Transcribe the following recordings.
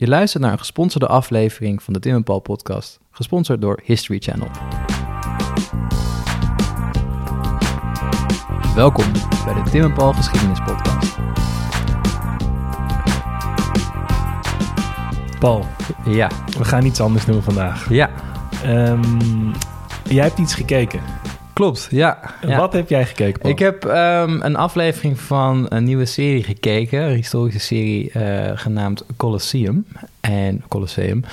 Je luistert naar een gesponsorde aflevering van de Tim en Paul podcast, gesponsord door History Channel. Welkom bij de Tim en Paul geschiedenis podcast. Paul, Ja, we gaan iets anders doen vandaag. ja, Ehm, jij hebt iets gekeken. Klopt. Ja. ja. Wat heb jij gekeken, Paul? Ik heb ehm, een aflevering van een nieuwe serie gekeken, een historische serie eh, genaamd Colosseum en Colosseum.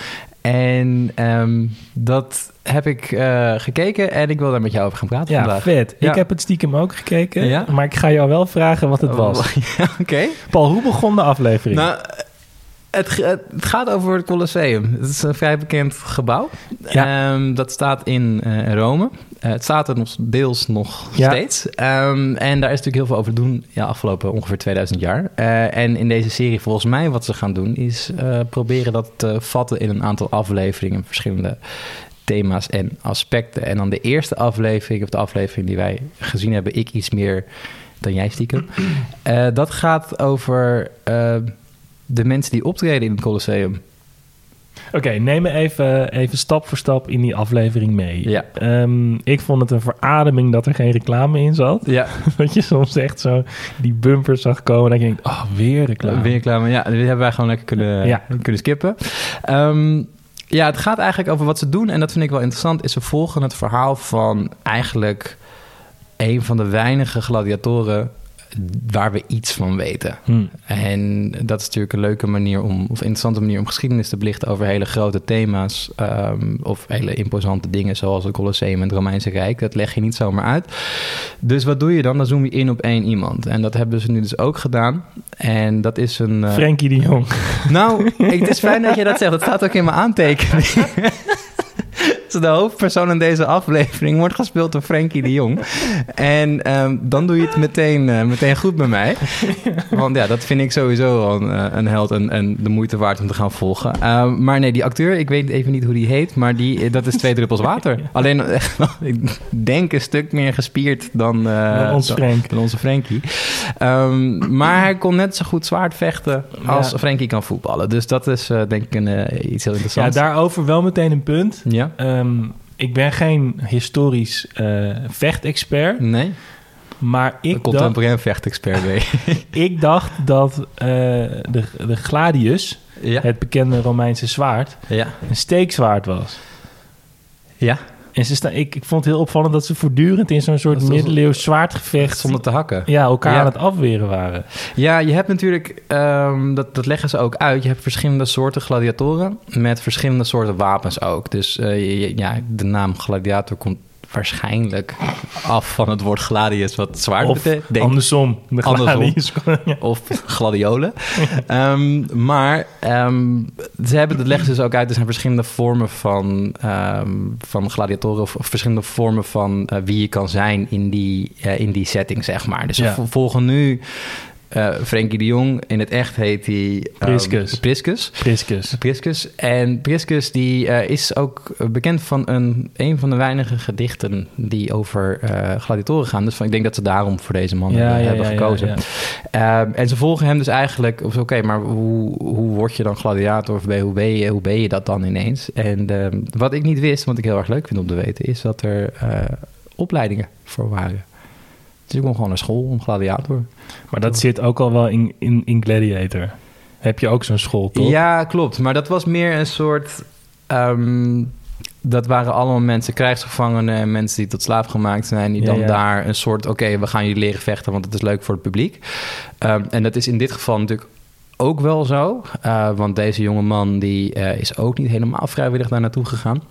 En ehm, dat heb ik eh, gekeken en ik wil daar met jou over gaan praten Ja, vandaag. vet. Ja. Ik heb het stiekem ook gekeken, Ja? maar ik ga jou wel vragen wat het was. Ja, Oké. Paul, hoe begon de aflevering? Nou, het, gaat over het Colosseum. Het is een vrij bekend gebouw. Ja. Ehm, dat staat in eh, Rome. Eh, het staat er nog deels nog Ja. steeds. Ehm, en daar is natuurlijk heel veel over te doen ja, afgelopen ongeveer 2000 jaar. Eh, en in deze serie, volgens mij, wat ze gaan doen, is proberen dat te vatten in een aantal afleveringen, verschillende thema's en aspecten. En dan de eerste aflevering, of de aflevering die wij gezien hebben, ik iets meer dan jij stiekem. Dat gaat over de mensen die optreden in het Colosseum. Oké, neem me even, even stap voor stap in die aflevering mee. Ja. Ehm, ik vond het een verademing dat er geen reclame in zat. Ja, Dat je soms echt zo die bumper zag komen en je denkt, oh, weer reclame. weer. Maar ja, die hebben wij gewoon lekker kunnen, Ja. kunnen skippen. Ehm, ja, het gaat eigenlijk over wat ze doen. En dat vind ik wel interessant. Is ze volgen het verhaal van eigenlijk een van de weinige gladiatoren waar we iets van weten. Hm. En dat is natuurlijk een leuke manier om, of interessante manier om geschiedenis te belichten over hele grote thema's. ehm, of hele imposante dingen zoals het Colosseum en het Romeinse Rijk. Dat leg je niet zomaar uit. Dus wat doe je dan? Dan zoom je in op één iemand. En dat hebben ze nu dus ook gedaan. En dat is een. eh, Frenkie de Jong. nou, ik, het is fijn dat je dat zegt. Dat staat ook in mijn aantekening. De hoofdpersoon in deze aflevering wordt gespeeld door Frankie de Jong. En ehm, dan doe je het meteen, eh, meteen goed bij mij. Want ja, dat vind ik sowieso wel een, eh, een held en, en de moeite waard om te gaan volgen. Ehm, maar nee, die acteur, ik weet even niet hoe die heet, maar die, eh, dat is twee druppels water. Alleen, echt, ik denk een stuk meer gespierd dan, Dan ons dan- Frank. dan onze Frankie. Ehm, maar hij kon net zo goed zwaard vechten als Ja. Frankie kan voetballen. Dus dat is denk ik een, iets heel Ja, interessants. daarover wel meteen een punt. Ja? Ehm, ik ben geen historisch eh, vechtexpert, Nee? maar Een ik dacht, contemporair vechtexpert ben ik dacht dat eh, de, de gladius, ja? het bekende Romeinse zwaard, ja. een steekzwaard was. Ja? En ze staan, ik, ik vond het heel opvallend dat ze voortdurend in zo'n soort middeleeuws zwaardgevecht Zonder te hakken. ja, elkaar Ja. aan het afweren waren. Ja, je hebt natuurlijk, ehm, dat, dat leggen ze ook uit. Je hebt verschillende soorten gladiatoren met verschillende soorten wapens ook. Dus eh, ja, de naam gladiator komt waarschijnlijk af van het woord gladius, wat zwaard Of betekent. denk- andersom. De Andersom. gladius. of gladiolen. Ehm, maar ehm, ze hebben, dat leggen ze dus ook uit. Er zijn verschillende vormen van, ehm, van gladiatoren... Of, of verschillende vormen van eh, wie je kan zijn in die, eh, in die setting, zeg maar. Dus Ja. we vo- volgen nu eh Frenkie de Jong. In het echt heet hij... ehm, Priscus. Priscus. Priscus. Priscus. En Priscus die, eh, is ook bekend van een, een van de weinige gedichten die over eh, gladiatoren gaan. Dus van, ik denk dat ze daarom voor deze man hebben, gekozen. ja. Ehm, en ze volgen hem dus eigenlijk, of oké, maar hoe, hoe word je dan gladiator? Of hoe, ben je, hoe ben je dat dan ineens? En ehm, wat ik niet wist, wat ik heel erg leuk vind om te weten, is dat er opleidingen voor waren. Dus ik kon gewoon naar school om gladiator. Maar dat zit ook al wel in, in, in Gladiator. Heb je ook zo'n school, toch? Ja, klopt. Maar dat was meer een soort. ehm, dat waren allemaal mensen, krijgsgevangenen en mensen die tot slaaf gemaakt zijn, die Ja, dan ja. daar een soort, oké, we gaan jullie leren vechten, want het is leuk voor het publiek. Ehm, en dat is in dit geval natuurlijk ook wel zo, eh, want deze jonge man die eh, is ook niet helemaal vrijwillig daar naartoe gegaan.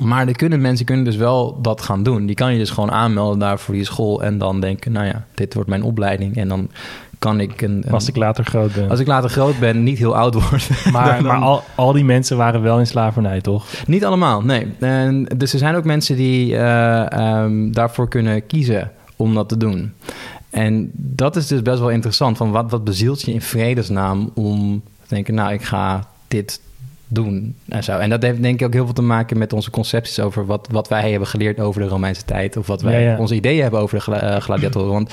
Maar de kunnen, mensen kunnen dus wel dat gaan doen. Die kan je dus gewoon aanmelden daar voor die school en dan denken, nou ja, dit wordt mijn opleiding en dan kan ik een, een- Als ik later groot ben. als ik later groot ben, niet heel oud word. maar dan- maar al, al die mensen waren wel in slavernij, toch? Niet allemaal, nee. En dus er zijn ook mensen die eh, ehm, daarvoor kunnen kiezen om dat te doen. En dat is dus best wel interessant. Van wat, wat bezielt je in vredesnaam om te denken, nou, ik ga dit doen en zo. En dat heeft denk ik ook heel veel te maken met onze concepties over wat, wat wij hebben geleerd over de Romeinse tijd. Of wat wij Ja, ja. onze ideeën hebben over de gla- eh, gladiatoren. Want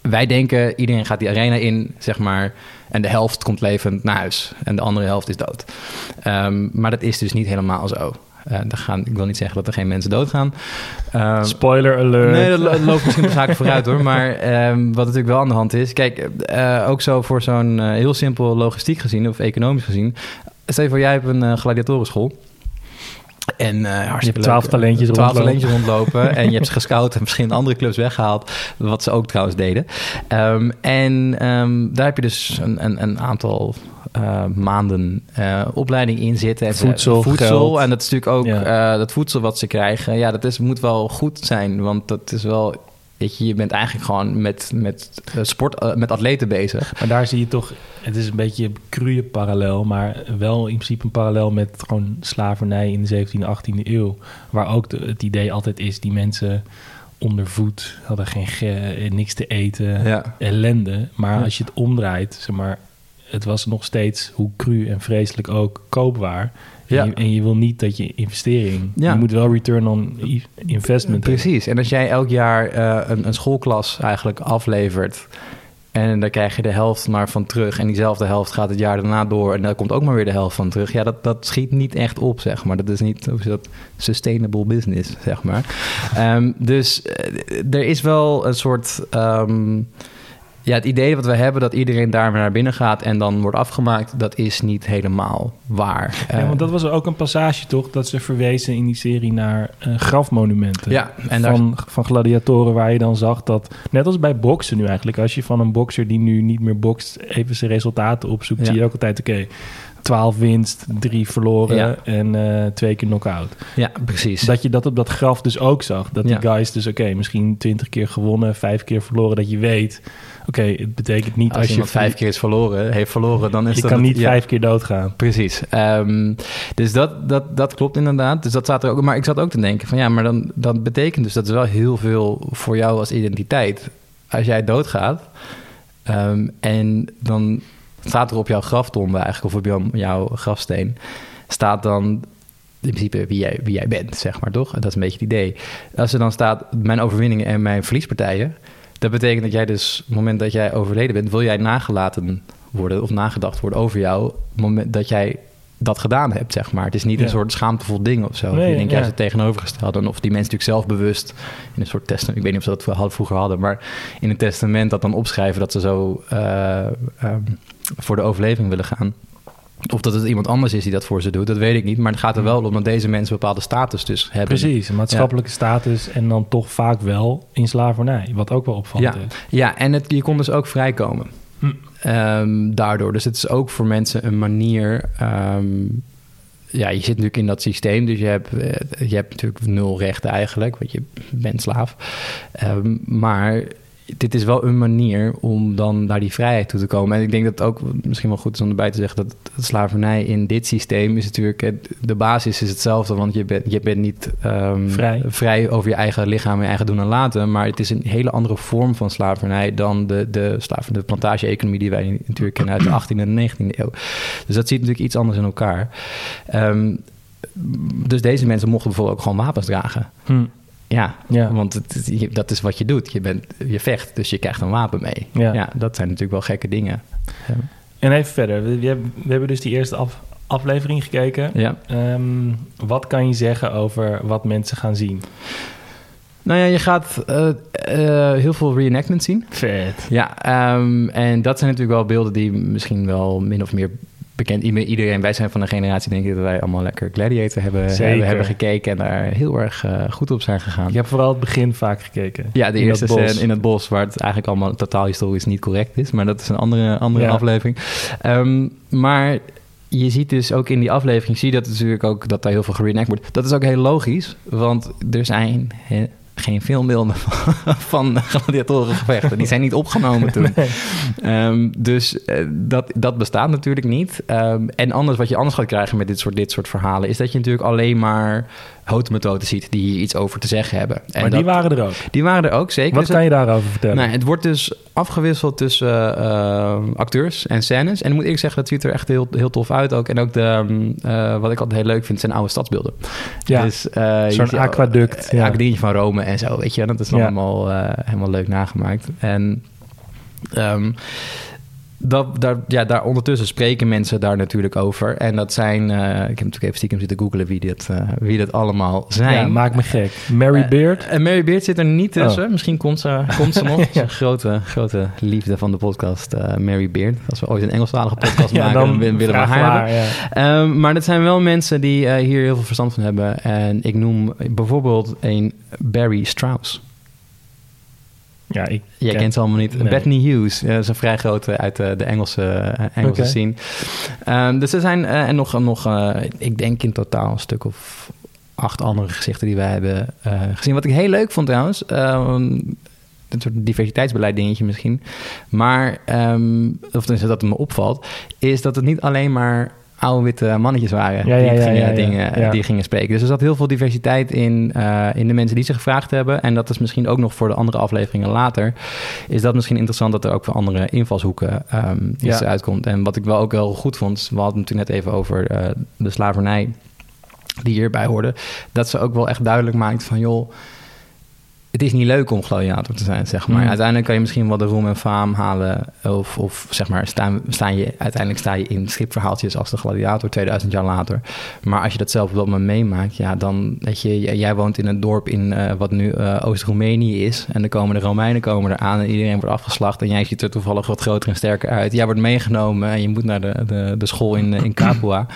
wij denken, iedereen gaat die arena in, zeg maar, en de helft komt levend naar huis en de andere helft is dood. Ehm, maar dat is dus niet helemaal zo. Uh, gaan, ik wil niet zeggen dat er geen mensen doodgaan. Um, Spoiler alert. Nee, dat, loopt misschien de zaken vooruit hoor. Maar um, wat natuurlijk wel aan de hand is. Kijk, uh, ook zo voor zo'n heel simpel logistiek gezien of economisch gezien. Voor, jij hebt een gladiatorenschool. En uh, hartstikke je hebt twaalf talentjes twaalf rondlopen. talentjes rondlopen. en je hebt ze gescout en verschillende andere clubs weggehaald. Wat ze ook trouwens deden. Um, en um, daar heb je dus een, een, een aantal uh, maanden uh, opleiding in zitten. En voedsel. En dat is natuurlijk ook ja. dat voedsel wat ze krijgen. Ja, dat is, moet wel goed zijn. Want dat is wel Weet je, je bent eigenlijk gewoon met, met sport, uh, met atleten bezig. Maar daar zie je toch, het is een beetje een cruwe parallel, maar wel in principe een parallel met gewoon slavernij in de 17e, 18e eeuw. Waar ook de, het idee altijd is, die mensen onder voet hadden geen ge, niks te eten, ja. ellende. Maar Ja. als je het omdraait, zeg maar, het was nog steeds, hoe cru en vreselijk ook, koopwaar. Ja. En, je, en je wil niet dat je investering, Ja. je moet wel return on investment hebben. Precies. En als jij elk jaar eh, een, een schoolklas eigenlijk aflevert. En dan krijg je de helft maar van terug. En diezelfde helft gaat het jaar daarna door. En daar komt ook maar weer de helft van terug. Ja, dat, dat schiet niet echt op, zeg maar. Dat is niet hoe is dat, sustainable business, zeg maar. Ehm, dus eh, er is wel een soort. ehm, ja, het idee wat we hebben dat iedereen daar naar binnen gaat en dan wordt afgemaakt, dat is niet helemaal waar. Ja, Eh, want dat was ook een passage toch, dat ze verwezen in die serie naar eh, grafmonumenten. ja, en daar, van, van gladiatoren waar je dan zag dat, net als bij boksen nu eigenlijk, als je van een bokser die nu niet meer bokst even zijn resultaten opzoekt, Ja. zie je ook altijd, oké, 12 winst, 3 verloren Ja. en eh, twee keer knock-out. ja, precies. Dat je dat op dat graf dus ook zag. Dat Ja. die guys dus, oké, misschien 20 keer gewonnen, 5 keer verloren, dat je weet, oké, het betekent niet als, als, je iemand vijf keer is verloren, heeft verloren, dan is je dat kan het- niet ja. vijf keer doodgaan. Precies. Ehm, dus dat, dat, dat klopt inderdaad. Dus dat staat er ook. Maar ik zat ook te denken van ja, maar dan dat betekent dus dat is wel heel veel voor jou als identiteit. Als jij doodgaat ehm, en dan staat er op jouw graftombe eigenlijk of op jouw, jouw grafsteen staat dan in principe wie jij, wie jij bent, zeg maar toch? Dat is een beetje het idee. Als er dan staat mijn overwinningen en mijn verliespartijen, dat betekent dat jij dus, op het moment dat jij overleden bent, wil jij nagelaten worden of nagedacht worden over jou, het moment dat jij dat gedaan hebt, zeg maar. Het is niet Ja. een soort schaamtevol ding of zo. Nee, ik denk ja. juist het tegenovergestelde. En of die mensen natuurlijk zelfbewust in een soort testament, ik weet niet of ze dat vroeger hadden, maar in een testament dat dan opschrijven dat ze zo eh, ehm, voor de overleving willen gaan. Of dat het iemand anders is die dat voor ze doet, dat weet ik niet. Maar het gaat er wel om dat deze mensen een bepaalde status dus hebben. Precies, een maatschappelijke status en dan toch vaak wel in slavernij, wat ook wel opvallend Ja, is. ja en het, je kon dus ook vrijkomen. Hm. Ehm, daardoor. Dus het is ook voor mensen een manier. ehm, ja, je zit natuurlijk in dat systeem, dus je hebt, eh, je hebt natuurlijk nul rechten eigenlijk, want je bent slaaf. Ehm, maar dit is wel een manier om dan naar die vrijheid toe te komen. En ik denk dat het ook misschien wel goed is om erbij te zeggen dat slavernij in dit systeem is natuurlijk de basis is hetzelfde, want je bent, je bent niet ehm, Vrij. vrij over je eigen lichaam en je eigen doen en laten, maar het is een hele andere vorm van slavernij dan de, de, de plantage-economie die wij natuurlijk kennen uit de 18e en 19e eeuw. Dus dat zit natuurlijk iets anders in elkaar. Ehm, dus deze mensen mochten bijvoorbeeld ook gewoon wapens dragen. Hm. Ja, Ja. want het, dat is wat je doet. Je, bent, je vecht, dus je krijgt een wapen mee. Ja. dat zijn natuurlijk wel gekke dingen. Ja. En even verder, we, we hebben, dus die eerste af- aflevering gekeken. ja. Ehm, wat kan je zeggen over wat mensen gaan zien? Nou ja, je gaat eh, eh, heel veel reenactment zien. Vet. Ja, ehm, en dat zijn natuurlijk wel beelden die misschien wel min of meer bekend... Iedereen, iedereen- wij zijn van een generatie, denk ik, dat wij allemaal lekker Gladiator hebben, hebben, hebben gekeken... en daar heel erg eh, goed op zijn gegaan. Ik heb vooral het begin vaak gekeken. Ja, de In eerste scène in het bos, waar het eigenlijk allemaal totaal historisch niet correct is. Maar dat is een andere, andere Ja. aflevering. Ehm, maar je ziet dus ook in die aflevering, zie je dat natuurlijk ook dat daar heel veel gereenact wordt. Dat is ook heel logisch, want er zijn geen filmbeelden van, van gladiatorengevechten. Die zijn niet opgenomen toen. Ehm, dus eh, dat, dat bestaat natuurlijk niet. Ehm, en anders, wat je anders gaat krijgen met dit soort, dit soort verhalen, is dat je natuurlijk alleen maar houtmethoden ziet die hier iets over te zeggen hebben. En maar die waren er ook. die waren er ook, zeker. Wat Dus kan je daarover vertellen? nou, het wordt dus afgewisseld tussen eh, acteurs en scènes. En ik moet eerlijk zeggen, dat ziet er echt heel, heel tof uit ook. En ook de, mm, eh, wat ik altijd heel leuk vind, zijn oude stadsbeelden. Ja, dus, eh, zo'n aquaduct, ja. aquaductje van Rome en zo, weet je. Dat is dan Ja. allemaal helemaal leuk nagemaakt. En Ehm, dat, daar, ja, daar ondertussen spreken mensen daar natuurlijk over. En dat zijn, eh, ik heb natuurlijk even stiekem zitten googlen wie dit, uh, wie dit allemaal zijn. Ja, maakt me gek. Mary Uh, Beard? En Mary Beard zit er niet tussen. Oh. Misschien komt ze, komt ze nog. Een grote, grote liefde van de podcast, eh, Mary Beard. Als we ooit een Engelstalige podcast ja, maken, dan willen we haar hebben. Ehm, maar dat zijn wel mensen die eh, hier heel veel verstand van hebben. En ik noem bijvoorbeeld een Barry Strauss. Ja, ik Jij ken- kent ze allemaal niet. Nee. Bethany Hughes, dat is een vrij grote uit de, de Engelse, eh, Engelse Oké. scene. Ehm, dus er zijn eh, en nog, nog eh, ik denk in totaal een stuk of acht andere gezichten die wij hebben eh, gezien. Wat ik heel leuk vond trouwens, ehm, een soort diversiteitsbeleid dingetje misschien. Maar, ehm, of tenminste dat het me opvalt, is dat het niet alleen maar oude witte mannetjes waren Ja, die, ja, gingen, ja, dingen, Ja. die gingen spreken. Dus er zat heel veel diversiteit in, eh, in de mensen die ze gevraagd hebben. En dat is misschien ook nog voor de andere afleveringen later. Is dat misschien interessant dat er ook voor andere invalshoeken ehm iets Ja. uitkomt. En wat ik wel ook wel goed vond, we hadden het toen net even over eh, de slavernij die hierbij hoorde. Dat ze ook wel echt duidelijk maakt van joh. Het is niet leuk om gladiator te zijn, zeg maar. Mm. Uiteindelijk kan je misschien wel de roem en faam halen. Of, of zeg maar, staan, staan je, uiteindelijk sta je in stripverhaaltjes als de gladiator 2000 jaar later. Maar als je dat zelf op dat moment meemaakt, ja, dan weet je, jij woont in een dorp in eh, wat nu eh, Oost-Roemenië is. En dan komen de Romeinen komen eraan en iedereen wordt afgeslacht. En jij ziet er toevallig wat groter en sterker uit. Jij wordt meegenomen en je moet naar de, de, de school in, eh, in Capua.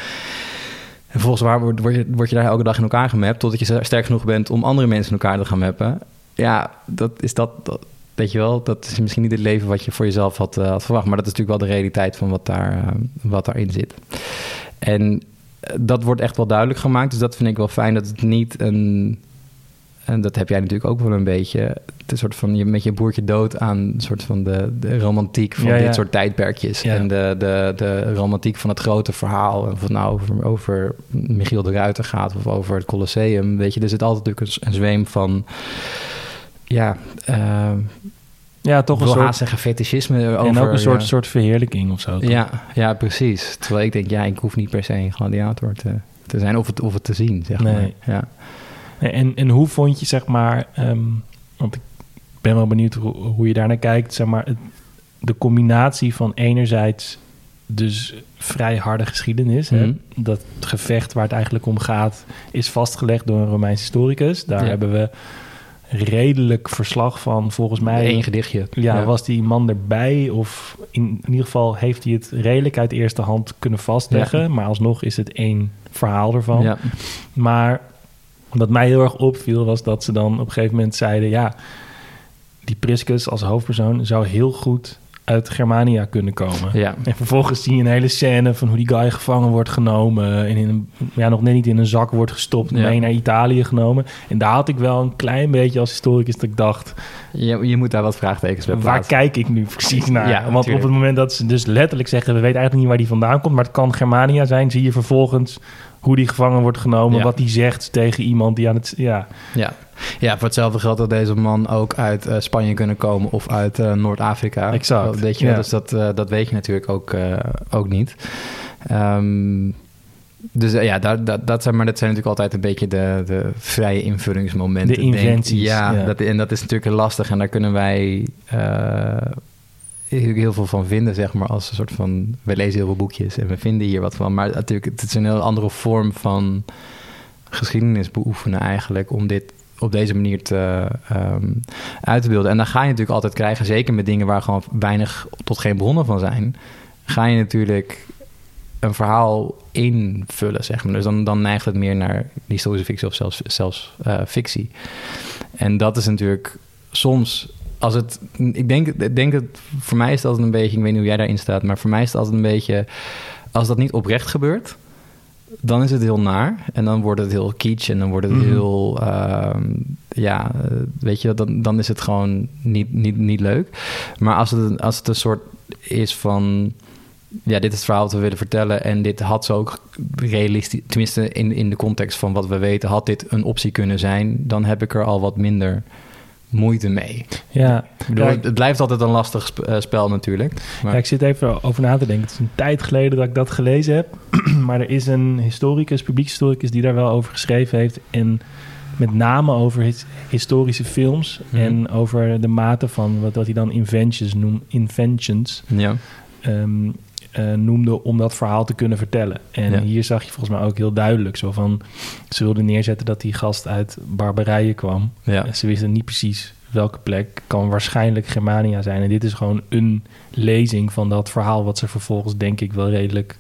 En volgens waar word, word, je, word je daar elke dag in elkaar gemapt... totdat je sterk genoeg bent om andere mensen in elkaar te gaan mappen. Ja, dat is dat, dat... Weet je wel, dat is misschien niet het leven wat je voor jezelf had, eh, had verwacht. Maar dat is natuurlijk wel de realiteit van wat, daar, eh, wat daarin zit. En eh, dat wordt echt wel duidelijk gemaakt. Dus dat vind ik wel fijn dat het niet een... En dat heb jij natuurlijk ook wel een beetje. Het is soort van je met je boertje dood aan een soort van de, de romantiek van Ja, dit ja. soort tijdperkjes. Ja. En de, de, de romantiek van het grote verhaal. Of het nou over, over Michiel de Ruiter gaat of over het Colosseum. Weet je, er zit altijd natuurlijk een, een zweem van. Ja, eh ja, toch een soort... zeggen fetischisme over. en ook een soort, ja. soort verheerlijking of zo. toch? Ja, ja, precies. Terwijl ik denk, ja, ik hoef niet per se een gladiator te, te zijn of het, of het te zien, zeg Nee. maar. Ja. En, en hoe vond je, zeg maar... ehm, want ik ben wel benieuwd hoe, hoe je daarnaar kijkt. Zeg maar, het- de combinatie van enerzijds dus vrij harde geschiedenis. Hè? Mhm. Dat gevecht waar het eigenlijk om gaat... is vastgelegd door een Romeins historicus. Daar Ja. hebben we redelijk verslag van, volgens mij... Eén gedichtje. Ja, was die man erbij? Of in, in ieder geval heeft hij het redelijk uit eerste hand kunnen vastleggen. Ja. Maar alsnog is het één verhaal ervan. Ja. Maar wat mij heel erg opviel was dat ze dan op een gegeven moment zeiden... ja, die Priscus als hoofdpersoon zou heel goed uit Germania kunnen komen. Ja. En vervolgens zie je een hele scène van hoe die guy gevangen wordt genomen... en in een, ja, nog net niet in een zak wordt gestopt... Ja. mee naar Italië genomen. En daar had ik wel een klein beetje als historicus dat ik dacht... Je, je moet daar wat vraagtekens bij Waar plaatsen. kijk ik nu precies naar? Ja, Want natuurlijk. op het moment dat ze dus letterlijk zeggen... we weten eigenlijk niet waar die vandaan komt... maar het kan Germania zijn... zie je vervolgens hoe die gevangen wordt genomen... Ja. wat die zegt tegen iemand die aan het... Ja, Ja. ja, voor hetzelfde geldt dat deze man ook uit eh, Spanje kunnen komen of uit eh, Noord-Afrika. Exact, Dat Weet je, ja. Dus dat, eh, dat weet je natuurlijk ook, ook niet. Ehm, dus ja, dat, dat, dat, zijn, maar dat zijn natuurlijk altijd een beetje de, de vrije invullingsmomenten. De denk inventies, Ja, ja. Dat, en dat is natuurlijk lastig en daar kunnen wij heel, veel van vinden, zeg maar. Als een soort van, we lezen heel veel boekjes en we vinden hier wat van. Maar natuurlijk, het is een heel andere vorm van geschiedenis beoefenen eigenlijk om dit op deze manier te, ehm, uit te beelden. En dan ga je natuurlijk altijd krijgen, zeker met dingen waar gewoon weinig tot geen bronnen van zijn, ga je natuurlijk een verhaal invullen, zeg maar. Dus dan, dan neigt het meer naar historische fictie of zelfs, zelfs eh, fictie. En dat is natuurlijk soms als het, ik denk, ik denk dat voor mij is dat een beetje, ik weet niet hoe jij daarin staat, maar voor mij is het altijd een beetje, als dat niet oprecht gebeurt, dan is het heel naar en dan wordt het heel kitsch en dan wordt het Mhm. heel, ehm, ja, eh, weet je, dan, dan is het gewoon niet, niet, niet leuk. Maar als het, als het een soort is van, ja, dit is het verhaal wat we willen vertellen en dit had zo ook realistisch, tenminste in, in de context van wat we weten, had dit een optie kunnen zijn, dan heb ik er al wat minder moeite mee. ja. Ik bedoel, Ja, het- blijft altijd een lastig sp- eh, spel natuurlijk. Maar, Ja, ik zit even over na te denken. Het is een tijd geleden dat ik dat gelezen heb. maar er is een historicus, publiekshistoricus... die daar wel over geschreven heeft. En met name over his- historische films Mhm. en over de mate van wat, wat hij dan inventions, noem, inventions Ja. ehm, eh, noemde om dat verhaal te kunnen vertellen. En Ja. hier zag je volgens mij ook heel duidelijk zo van... ze wilden neerzetten dat die gast uit Barbarije kwam. Ja. En ze wisten niet precies welke plek. Kan waarschijnlijk Germania zijn. En dit is gewoon een lezing van dat verhaal... wat ze vervolgens denk ik wel redelijk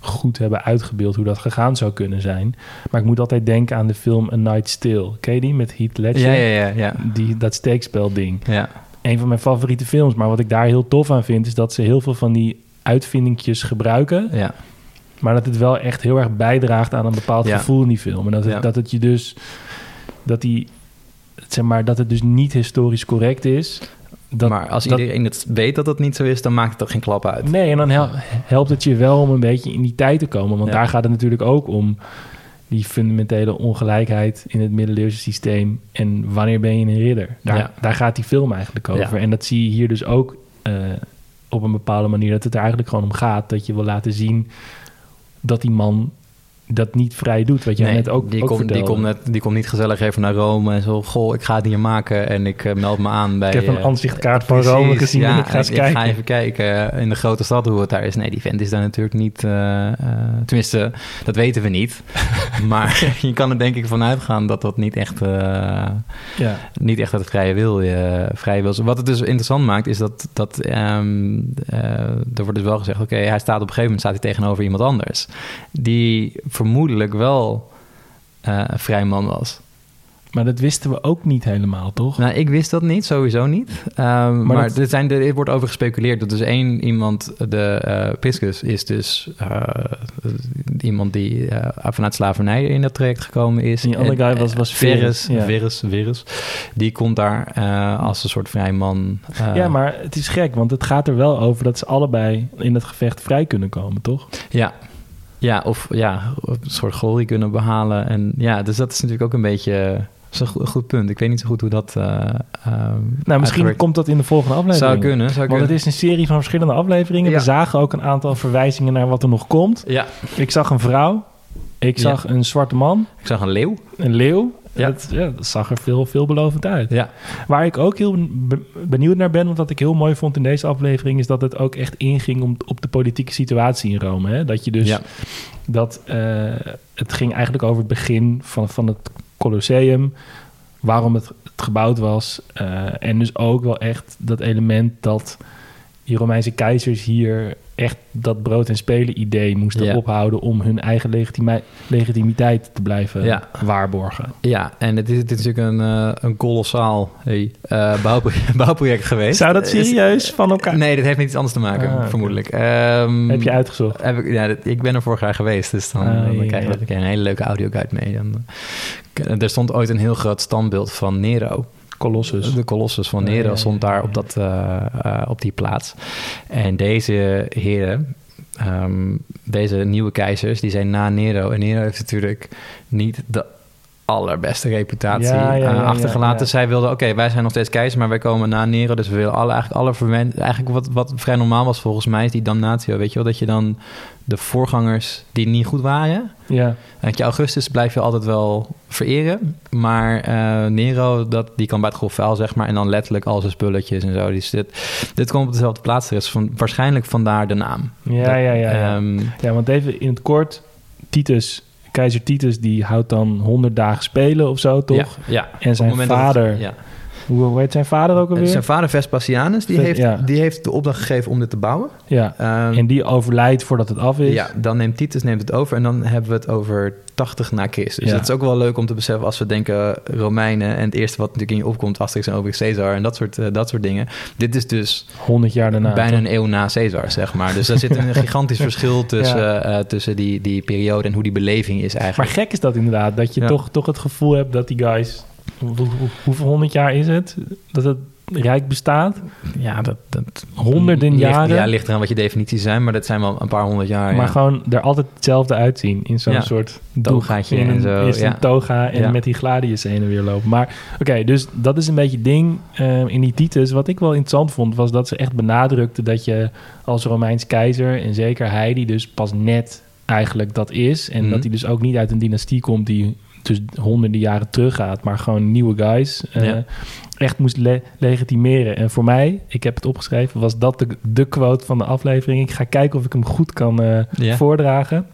goed hebben uitgebeeld... hoe dat gegaan zou kunnen zijn. Maar ik moet altijd denken aan de film A Night Still. Ken je die met Heath Ledger? Ja, ja, ja, ja. Die, dat steekspel ding ja. een van mijn favoriete films. Maar wat ik daar heel tof aan vind, is dat ze heel veel van die uitvindingjes gebruiken. ja. Maar dat het wel echt heel erg bijdraagt aan een bepaald Ja. gevoel in die film. En dat het, Ja. dat het je dus. Dat die. Zeg maar dat het dus niet historisch correct is. Dat, maar als dat- iedereen het weet dat dat niet zo is, dan maakt het toch geen klap uit. Nee, en dan hel- helpt het je wel om een beetje in die tijd te komen. Want Ja. daar gaat het natuurlijk ook om die fundamentele ongelijkheid in het middeleeuwse systeem. En wanneer ben je een ridder? Daar, daar gaat die film eigenlijk over. En dat zie je hier dus ook eh, op een bepaalde manier. Dat het er eigenlijk gewoon om gaat. Dat je wil laten zien dat die man dat niet vrij doet. Wat jij Nee, net ook, die, ook komt, die, komt net, die komt niet gezellig even naar Rome en zo. Goh, ik ga het hier maken en ik eh, meld me aan bij... Ik heb een eh, aanzichtkaart van precies, Rome gezien ja, en ik ga eens ik kijken. ga even kijken in de grote stad hoe het daar is. Nee, die vent is daar natuurlijk niet... eh, eh, tenminste, dat weten we niet. maar je kan er denk ik vanuit gaan dat dat niet echt... eh, Ja. niet echt het vrije wil, eh, vrije wil. Wat het dus interessant maakt, is dat, dat ehm, eh, er wordt dus wel gezegd... oké, hij staat op een gegeven moment staat hij tegenover iemand anders... die vermoedelijk wel eh, een vrij man was. Maar dat wisten we ook niet helemaal, toch? Nou, ik wist dat niet, sowieso niet. Ehm, maar dat- er, zijn, er wordt over gespeculeerd dat dus één iemand, de eh Piscus, is dus eh, iemand die eh, vanuit slavernij in dat traject gekomen is. Die andere guy was- was Verus, Verus, ja. Verus, Verus. Die komt daar als een soort vrij man. eh, ja, maar het is gek, want het gaat er wel over dat ze allebei in het gevecht vrij kunnen komen, toch? Ja. Ja, of ja, een soort glorie kunnen behalen. En ja, dus dat is natuurlijk ook een beetje... dat is een goed, punt. Ik weet niet zo goed hoe dat... eh, ehm, Nou, misschien komt dat in de volgende aflevering. Zou kunnen, zou Want kunnen. het is een serie van verschillende afleveringen. Ja. We zagen ook een aantal verwijzingen naar wat er nog komt. Ja, Ik zag een vrouw. Ik Ja. zag een zwarte man. ik zag een leeuw. Een leeuw. Ja. Dat, ja, dat zag er veel, veelbelovend uit. Ja, Waar ik ook heel be- benieuwd naar ben, want wat ik heel mooi vond in deze aflevering, is dat het ook echt inging om, op de politieke situatie in Rome. Hè? Dat je dus Ja. dat eh, het ging eigenlijk over het begin van, van het Colosseum, waarom het, het gebouwd was. eh, en dus ook wel echt dat element dat die Romeinse keizers hier echt dat brood en spelen idee moesten Ja. ophouden om hun eigen legitimiteit te blijven Ja. waarborgen. ja. en het is, dit is natuurlijk een, eh, een kolossaal hey, eh, bouwproject, bouwproject geweest. Zou dat Is- serieus van elkaar? Nee, dit heeft met iets anders te maken, Ah, vermoedelijk. Ehm, Heb je uitgezocht? Heb ik, ja, ik ben er vorig jaar geweest, dus dan, Ah, dan krijg je ja. dan krijg je een hele leuke audioguide mee. Dan, eh, er stond ooit een heel groot standbeeld van Nero. Colossus. De Colossus van Nero stond daar op, dat, eh, eh, op die plaats. En deze heren, ehm, deze nieuwe keizers, die zijn na Nero. En Nero heeft natuurlijk niet de allerbeste reputatie Ja, ja, ja, eh, achtergelaten. Zij wilden, oké, wij zijn nog steeds keizer, maar wij komen na Nero. Dus we willen alle, eigenlijk alle verwen... Eigenlijk wat, wat vrij normaal was volgens mij, is die damnatio. Weet je wel, dat je dan de voorgangers die niet goed waren... Ja, Want je Augustus blijf je altijd wel vereren. Maar eh, Nero, dat, die kan bij het grof vuil, zeg maar. En dan letterlijk al zijn spulletjes en zo. Dus dit, dit komt op dezelfde plaats. Er is van, waarschijnlijk vandaar de naam. ja, Dat- ja, ja. Ja, ehm, ja want even in het kort. Titus, keizer Titus, die houdt dan 100 dagen spelen of zo, toch? Ja, ja. En zijn het- vader, ja. Hoe, heet zijn vader ook alweer? Zijn vader Vespasianus, die heeft, ja. die heeft de opdracht gegeven om dit te bouwen. ja, Ehm, en die overlijdt voordat het af is. ja, dan neemt Titus neemt het over en dan hebben we het over 80 na Christus. Dus Ja. dat is ook wel leuk om te beseffen als we denken Romeinen... en het eerste wat natuurlijk in je opkomt, Asterix en Obelix Caesar... en dat soort, eh, dat soort dingen. Dit is dus 100 jaar daarna. bijna toch? een eeuw na Caesar, zeg maar. Dus daar zit een gigantisch verschil tussen, Ja. eh, tussen die, die periode en hoe die beleving is Maar eigenlijk. gek is dat inderdaad, dat je toch, toch het gevoel hebt dat die guys... hoe- hoe- hoeveel honderd jaar is het? Dat het rijk bestaat? ja, dat, dat Honderden ligt, jaren? Ja, ligt eraan wat je definities zijn, maar dat zijn wel een paar honderd jaar. maar ja. gewoon er altijd hetzelfde uitzien. In zo'n Ja. soort Togaatje en zo, Eerst ja. een toga en met die gladius heen en weer lopen. Maar oké, dus dat is een beetje ding eh, in die Titus. Wat ik wel interessant vond, was dat ze echt benadrukte dat je als Romeins keizer... en zeker hij die dus pas net eigenlijk dat is... en Mhm. dat hij dus ook niet uit een dynastie komt die dus honderden jaren teruggaat, maar gewoon nieuwe guys eh, Ja. echt moest le- legitimeren. En voor mij, ik heb het opgeschreven, was dat de, de quote van de aflevering. Ik ga kijken of ik hem goed kan eh, Ja. voordragen.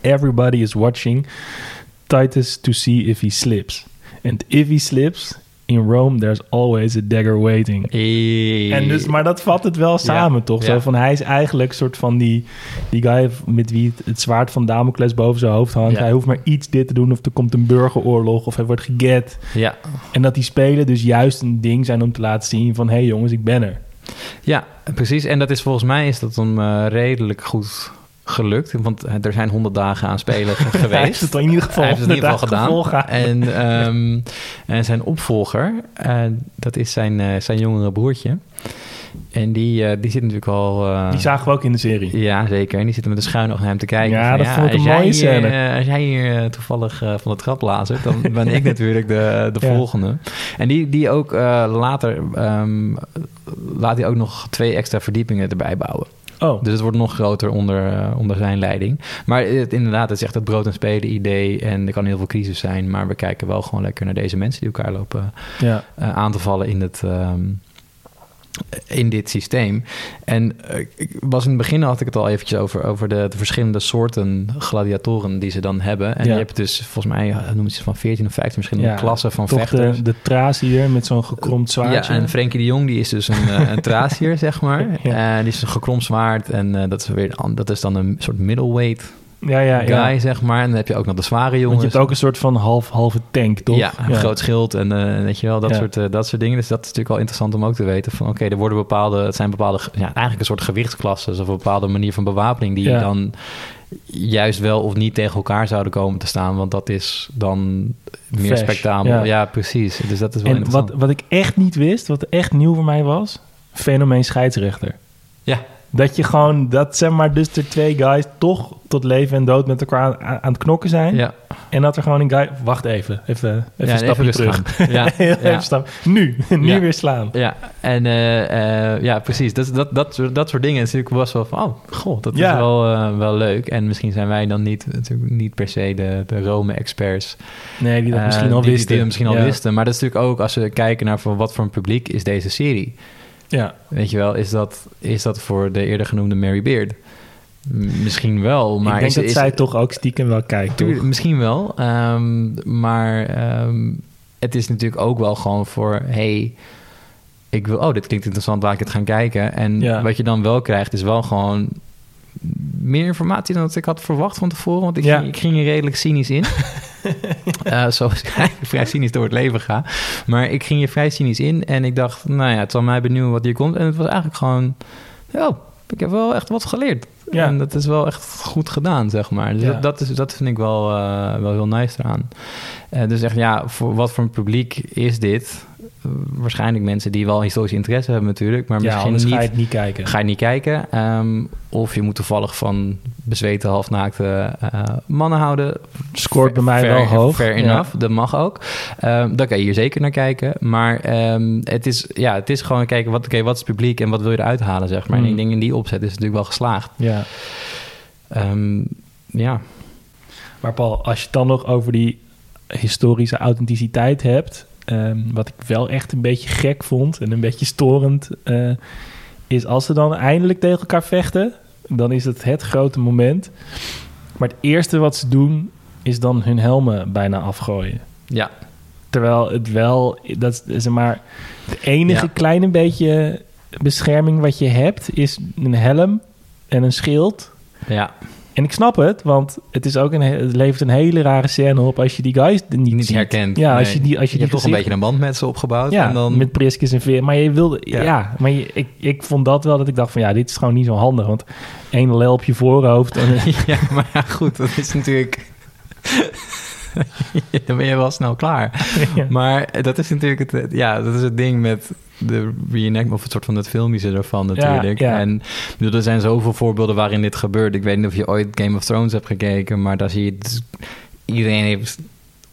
Everybody is watching Titus to see if he slips. And if he slips, in Rome there's always a dagger waiting. En dus, maar dat vat het wel samen, toch? Zo van, hij is eigenlijk soort van die, die guy met wie het, het zwaard van Damocles boven zijn hoofd hangt. Ja. Hij hoeft maar iets dit te doen of er komt een burgeroorlog of hij wordt geget. Ja. En dat die spelen dus juist een ding zijn om te laten zien van... hé hey jongens, ik ben er. ja, precies. En dat is volgens mij is dat eh, redelijk goed gelukt. Want er zijn honderd dagen aan spelen geweest. Hij heeft het in ieder geval, Hij heeft het in ieder geval gedaan. En, ehm, en zijn opvolger, eh, dat is zijn, eh, zijn jongere broertje. En die, eh, die zit natuurlijk al... Die zagen we ook in de serie. Ja, zeker. En die zitten met een schuin naar hem te kijken. Ja, Van, dat vond ik een mooie scène. als jij hier toevallig van de trap lazert, dan ben ik natuurlijk de, de Ja. volgende. En die, die ook later... ehm, laat hij ook nog twee extra verdiepingen erbij bouwen. Oh, Dus het wordt nog groter onder, eh, onder zijn leiding. Maar het, inderdaad, het is echt het brood en spelen idee. En er kan heel veel crisis zijn. Maar we kijken wel gewoon lekker naar deze mensen die elkaar lopen ja. eh, aan te vallen in, het, ehm, in dit systeem. En eh, ik was in het begin had ik het al eventjes over, over de, de verschillende soorten gladiatoren die ze dan hebben. En Ja. je hebt dus volgens mij ja, noemen ze van 14 of 15 verschillende Ja, klassen van Toch vechters. de, de met zo'n gekromd zwaardje. Ja, en Frenkie de Jong die is dus een, eh, een tracier, zeg maar. Ja. Eh, die is een gekromd zwaard en eh, dat, is weer, dat is dan een soort middleweight ja, ja, guy, ja. zeg maar. En dan heb je ook nog de zware Want jongens. je hebt ook een soort van half, halve tank, toch? Ja, een groot schild en eh, weet je wel, dat, soort, eh, dat soort dingen. Dus dat is natuurlijk wel interessant om ook te weten. Van oké, er worden bepaalde, het zijn bepaalde, ja, eigenlijk een soort gewichtsklassen of een bepaalde manier van bewapening die dan juist wel of niet tegen elkaar zouden komen te staan. Want dat is dan meer Fresh, spectabel. ja. Ja. precies. Dus dat is wel En interessant. wat, wat ik echt niet wist, wat echt nieuw voor mij was, fenomeen scheidsrechter. Ja. Dat je gewoon, dat zeg maar, dus er twee guys toch tot leven en dood met elkaar aan, aan het knokken zijn. Ja, En dat er gewoon een guy, wacht even, even, even een stapje terug. Ja, even stap. Nu, nu weer slaan. Ja, en eh, eh, ja, precies. Dat, dat, dat, soort- dat soort dingen is natuurlijk was wel van, oh, goh, dat is wel, eh, wel leuk. En misschien zijn wij dan niet, natuurlijk niet per se de, de Rome-experts. Nee, die dat misschien al die, wisten. Die dat misschien al wisten. Maar dat is natuurlijk ook, als we kijken naar voor wat voor een publiek is deze serie. Ja, Weet je wel, is dat, is dat voor de eerder genoemde Mary Beard? Misschien wel, maar ik denk is, dat is, zij toch ook stiekem wel kijkt, misschien wel. ehm, maar ehm, het is natuurlijk ook wel gewoon voor... hey, ik wil... Oh, dit klinkt interessant, laat ik het gaan kijken. En Ja. wat je dan wel krijgt, is wel gewoon... meer informatie dan dat ik had verwacht van tevoren. Want ik, Ja. ging, ik ging er redelijk cynisch in. Eh zoals ik eigenlijk vrij cynisch door het leven ga. Maar ik ging hier vrij cynisch in. En ik dacht, nou ja, het zal mij benieuwen wat hier komt. En het was eigenlijk gewoon... Oh, ik heb wel echt wat geleerd. Ja. En dat is wel echt goed gedaan, zeg maar. Dus Ja. dat, dat, is, dat vind ik wel, eh, wel heel nice eraan. Eh, dus echt, ja, voor wat voor een publiek is dit? Waarschijnlijk mensen die wel historisch interesse hebben natuurlijk. Maar ja, misschien ga je het niet kijken. ga je niet kijken. Ehm, of je moet toevallig van bezweten halfnaakte eh, mannen houden. Scoort bij mij Fair- wel hoog. Fair Ja. enough, dat mag ook. Ehm daar kan je hier zeker naar kijken. Maar ehm, het, is, ja, het is gewoon kijken, wat, oké, wat is het publiek en wat wil je eruit halen, zeg maar. Mm. En ik denk in die opzet is het natuurlijk wel geslaagd. Ja. Ja, Maar Paul, als je het dan nog over die historische authenticiteit hebt... ehm, wat ik wel echt een beetje gek vond en een beetje storend... eh, is als ze dan eindelijk tegen elkaar vechten... dan is het het grote moment. Maar het eerste wat ze doen... is dan hun helmen bijna afgooien. ja, Terwijl het wel... dat is maar het enige Ja. kleine beetje bescherming wat je hebt... is een helm en een schild... ja. En ik snap het, want het, is ook een, he- het levert een hele rare scène op als je die guys niet, niet ziet. herkend. Ja, als Nee. je die, als je die hebt toch een beetje een band met ze opgebouwd. ja, en dan, met Priskes en Veer. Maar je wilde, ja, Ja. maar je, ik, ik vond dat wel dat ik dacht van ja, dit is gewoon niet zo handig, want één lel op je voorhoofd en ja, maar ja, goed, dat is natuurlijk... dan ben je wel snel klaar. ja. Maar dat is natuurlijk het, ja, dat is het ding met de reenactment of het soort van het filmische ervan natuurlijk. ja. En bedoel, er zijn zoveel voorbeelden waarin dit gebeurt. Ik weet niet of je ooit Game of Thrones hebt gekeken, maar daar zie je dus, iedereen heeft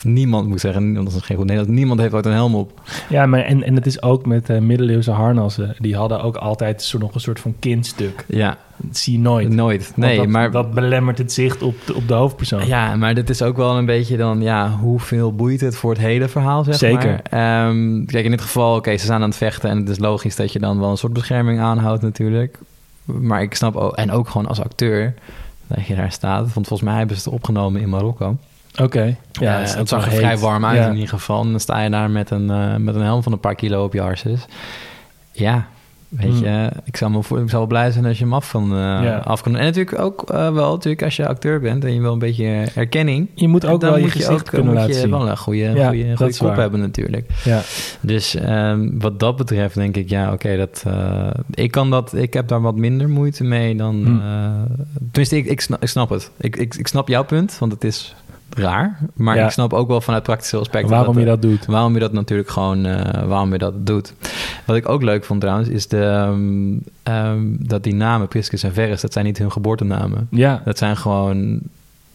niemand moet zeggen, dat is geen goed Nederlands, niemand heeft ooit een helm op. Ja, maar en, en het is ook met uh, middeleeuwse harnassen. Die hadden ook altijd zo nog een soort van kindstuk. Ja. Dat zie je nooit. Nooit, nee. dat, maar dat belemmert het zicht op de, op de hoofdpersoon. Ja, maar dit is ook wel een beetje dan, ja, hoeveel boeit het voor het hele verhaal, zeg Zeker. maar. Um, kijk, in dit geval, oké, ze zijn aan het vechten en het is logisch dat je dan wel een soort bescherming aanhoudt natuurlijk. Maar ik snap ook, en ook gewoon als acteur, dat je daar staat. Want volgens mij hebben ze het opgenomen in Marokko. Oké. Okay. Ja, uh, het zag er vrij warm uit ja. in ieder geval. En dan sta je daar met een, uh, met een helm van een paar kilo op je harses. Ja, weet hmm. je, ik zou, me voor, ik zou wel blij zijn als je hem af kan, uh, ja. af kan En natuurlijk ook wel, natuurlijk als je acteur bent en je wil een beetje erkenning. Je moet ook wel je gezicht ook, kunnen moet laten je zien. wel een goede, Ja, goede, goede kop waar. hebben natuurlijk. Ja. Dus um, wat dat betreft denk ik, ja, oké, dat ik kan dat, ik heb daar wat minder moeite mee dan. Hmm. Tenminste, ik, ik, snap, ik snap het. Ik, ik, ik snap jouw punt, want het is raar. Maar Ja. ik snap ook wel vanuit praktische aspecten Waarom je dat, doet. waarom je dat natuurlijk gewoon, uh, waarom je dat doet. Wat ik ook leuk vond trouwens, is de, um, um, dat die namen Priscus en Verres, dat zijn niet hun geboortenamen. Ja. Dat zijn gewoon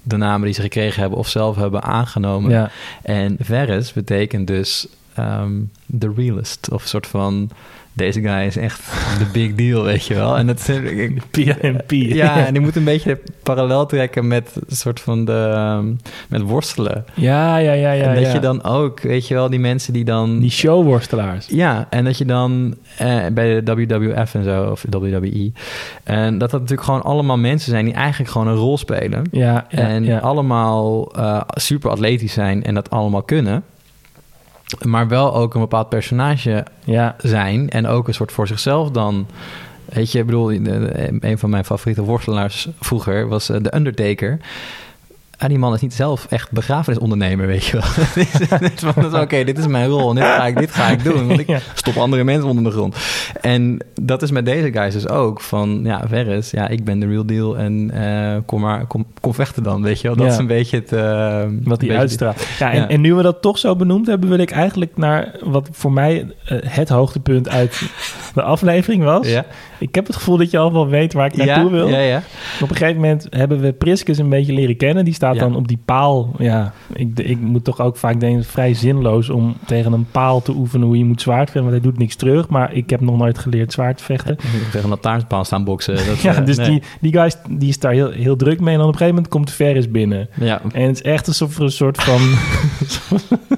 de namen die ze gekregen hebben of zelf hebben aangenomen. Ja. En Verres betekent dus um, the realist. Of een soort van, deze guy is echt de big deal, weet je wel. En dat ik, PNP. Ja, en die moet een beetje parallel trekken met een soort van de, um, met worstelen. Ja, ja, ja, ja. en dat ja. je dan ook, weet je wel, die mensen die dan... Die showworstelaars. Ja, en dat je dan eh, bij de WWF en zo, of WWE... en dat dat natuurlijk gewoon allemaal mensen zijn die eigenlijk gewoon een rol spelen. Ja, ja, en ja. allemaal uh, super atletisch zijn en dat allemaal kunnen. Maar wel ook een bepaald personage ja. zijn. En ook een soort voor zichzelf dan... Weet je, ik bedoel, een van mijn favoriete worstelaars vroeger was uh, The Undertaker. Ah, die man is niet zelf echt begrafenisondernemer, weet je wel. Oké, okay, dit is mijn rol en dit ga ik, dit ga ik doen. Want ik stop andere mensen onder de grond. En dat is met deze guys dus ook. Van, ja, Verres, ja, ik ben de real deal en uh, kom maar, kom, kom vechten dan, weet je wel. Dat Ja. is een beetje het... Uh, Wat die uitstraalt. Ja, en, Ja. en nu we dat toch zo benoemd hebben, wil ik eigenlijk naar wat voor mij uh, het hoogtepunt uit de aflevering was. Ja, Ik heb het gevoel dat je al wel weet waar ik naartoe ja, wil. ja, ja. Op een gegeven moment hebben we Priscus een beetje leren kennen. Die staat dan op die paal. Ja, ik, ik moet toch ook vaak denken, vrij zinloos om tegen een paal te oefenen hoe je moet zwaardvechten. Want hij doet niks terug, maar ik heb nog nooit geleerd zwaardvechten. Tegen een lantaarnpaal staan boksen. Dat, Ja, eh, dus nee. die, die guy is- die is daar heel, heel druk mee. En dan op een gegeven moment komt Ferris binnen. Ja, En het is echt alsof er een soort van...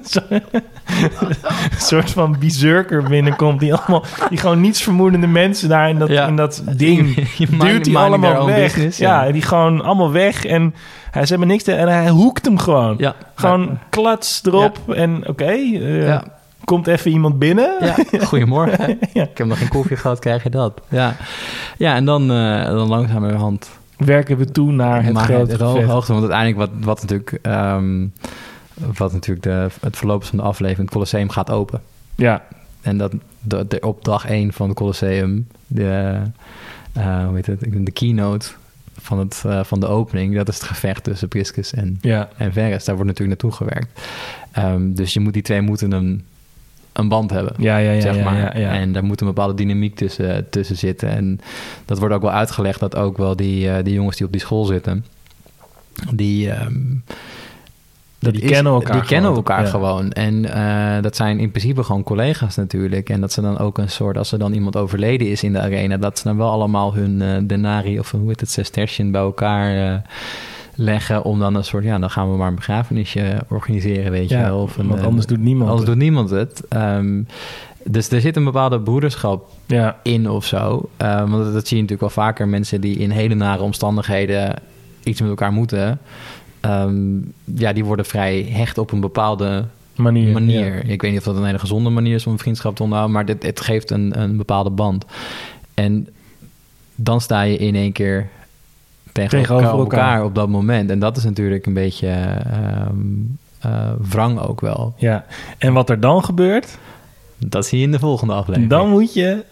een soort van berserker binnenkomt. Die, allemaal, die gewoon niets vermoedende mensen daar in dat, Ja. in dat ding... Je duwt die allemaal weg. business, ja. die gewoon allemaal weg. En hij, ze hebben niks te... En hij hoekt hem gewoon. ja. Gewoon klats erop. En oké, eh, komt even iemand binnen. Ja, goedemorgen. Ja. Ik heb nog geen koffie gehad, krijg je dat. Ja, ja en dan, uh, dan langzamerhand Werken we toe naar het maar grote het hoogte. Want uiteindelijk wat, wat natuurlijk, um, wat natuurlijk de, het verloop van de aflevering, het Colosseum gaat open. Ja, En dat de, de, op dag 1 van het Colosseum, de, uh, hoe heet het, de keynote van, het, uh, van de opening, dat is het gevecht tussen Priscus en, ja. en Verres. Daar wordt natuurlijk naartoe gewerkt. Um, dus je moet die twee moeten een, een band hebben. Ja, ja, ja. zeg ja, maar. ja, ja. En daar moet een bepaalde dynamiek tussen, tussen zitten. En dat wordt ook wel uitgelegd dat ook wel die, uh, die jongens die op die school zitten, die. Um, dat die kennen elkaar Die kennen gewoon. elkaar Ja. gewoon. En uh, dat zijn in principe gewoon collega's natuurlijk. En dat ze dan ook een soort, als er dan iemand overleden is in de arena, dat ze dan wel allemaal hun uh, denari of hoe heet het, sestertien bij elkaar uh, leggen. Om dan een soort, ja, dan gaan we maar een begrafenisje organiseren, weet Ja, je wel. Of een, want anders doet niemand Anders het. doet niemand het. Um, dus er zit een bepaalde broederschap ja. in of zo. Uh, want dat zie je natuurlijk wel vaker. Mensen die in hele nare omstandigheden iets met elkaar moeten. Um, ja, die worden vrij hecht op een bepaalde manier. manier. Ja. Ik weet niet of dat een hele gezonde manier is om een vriendschap te onderhouden. Maar dit, het geeft een, een bepaalde band. En dan sta je in één keer tegen Tegenover elkaar, op dat moment. En dat is natuurlijk een beetje um, uh, wrang ook wel. Ja, en wat er dan gebeurt... Dat zie je in de volgende aflevering. Dan moet je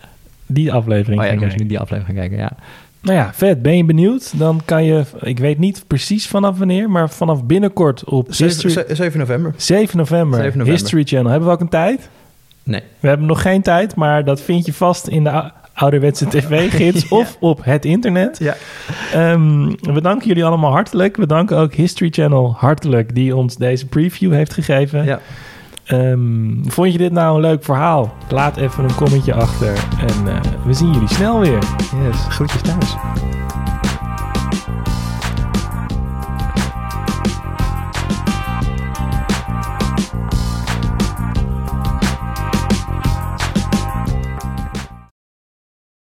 die aflevering oh, ja, gaan ik kijken. moet die aflevering gaan kijken, ja. Nou ja, vet. Ben je benieuwd? Dan kan je, ik weet niet precies vanaf wanneer, maar vanaf binnenkort op 7, 7 november. 7 november. 7 november. History Channel. Hebben we ook een tijd? Nee. We hebben nog geen tijd, maar dat vind je vast in de ouderwetse tv-gids of op het internet. Ja. Ehm, we danken jullie allemaal hartelijk. We danken ook History Channel hartelijk die ons deze preview heeft gegeven. Ja. Ehm, vond je dit nou een leuk verhaal? Laat even een commentje achter en eh, we zien jullie snel weer. Yes, groetjes thuis.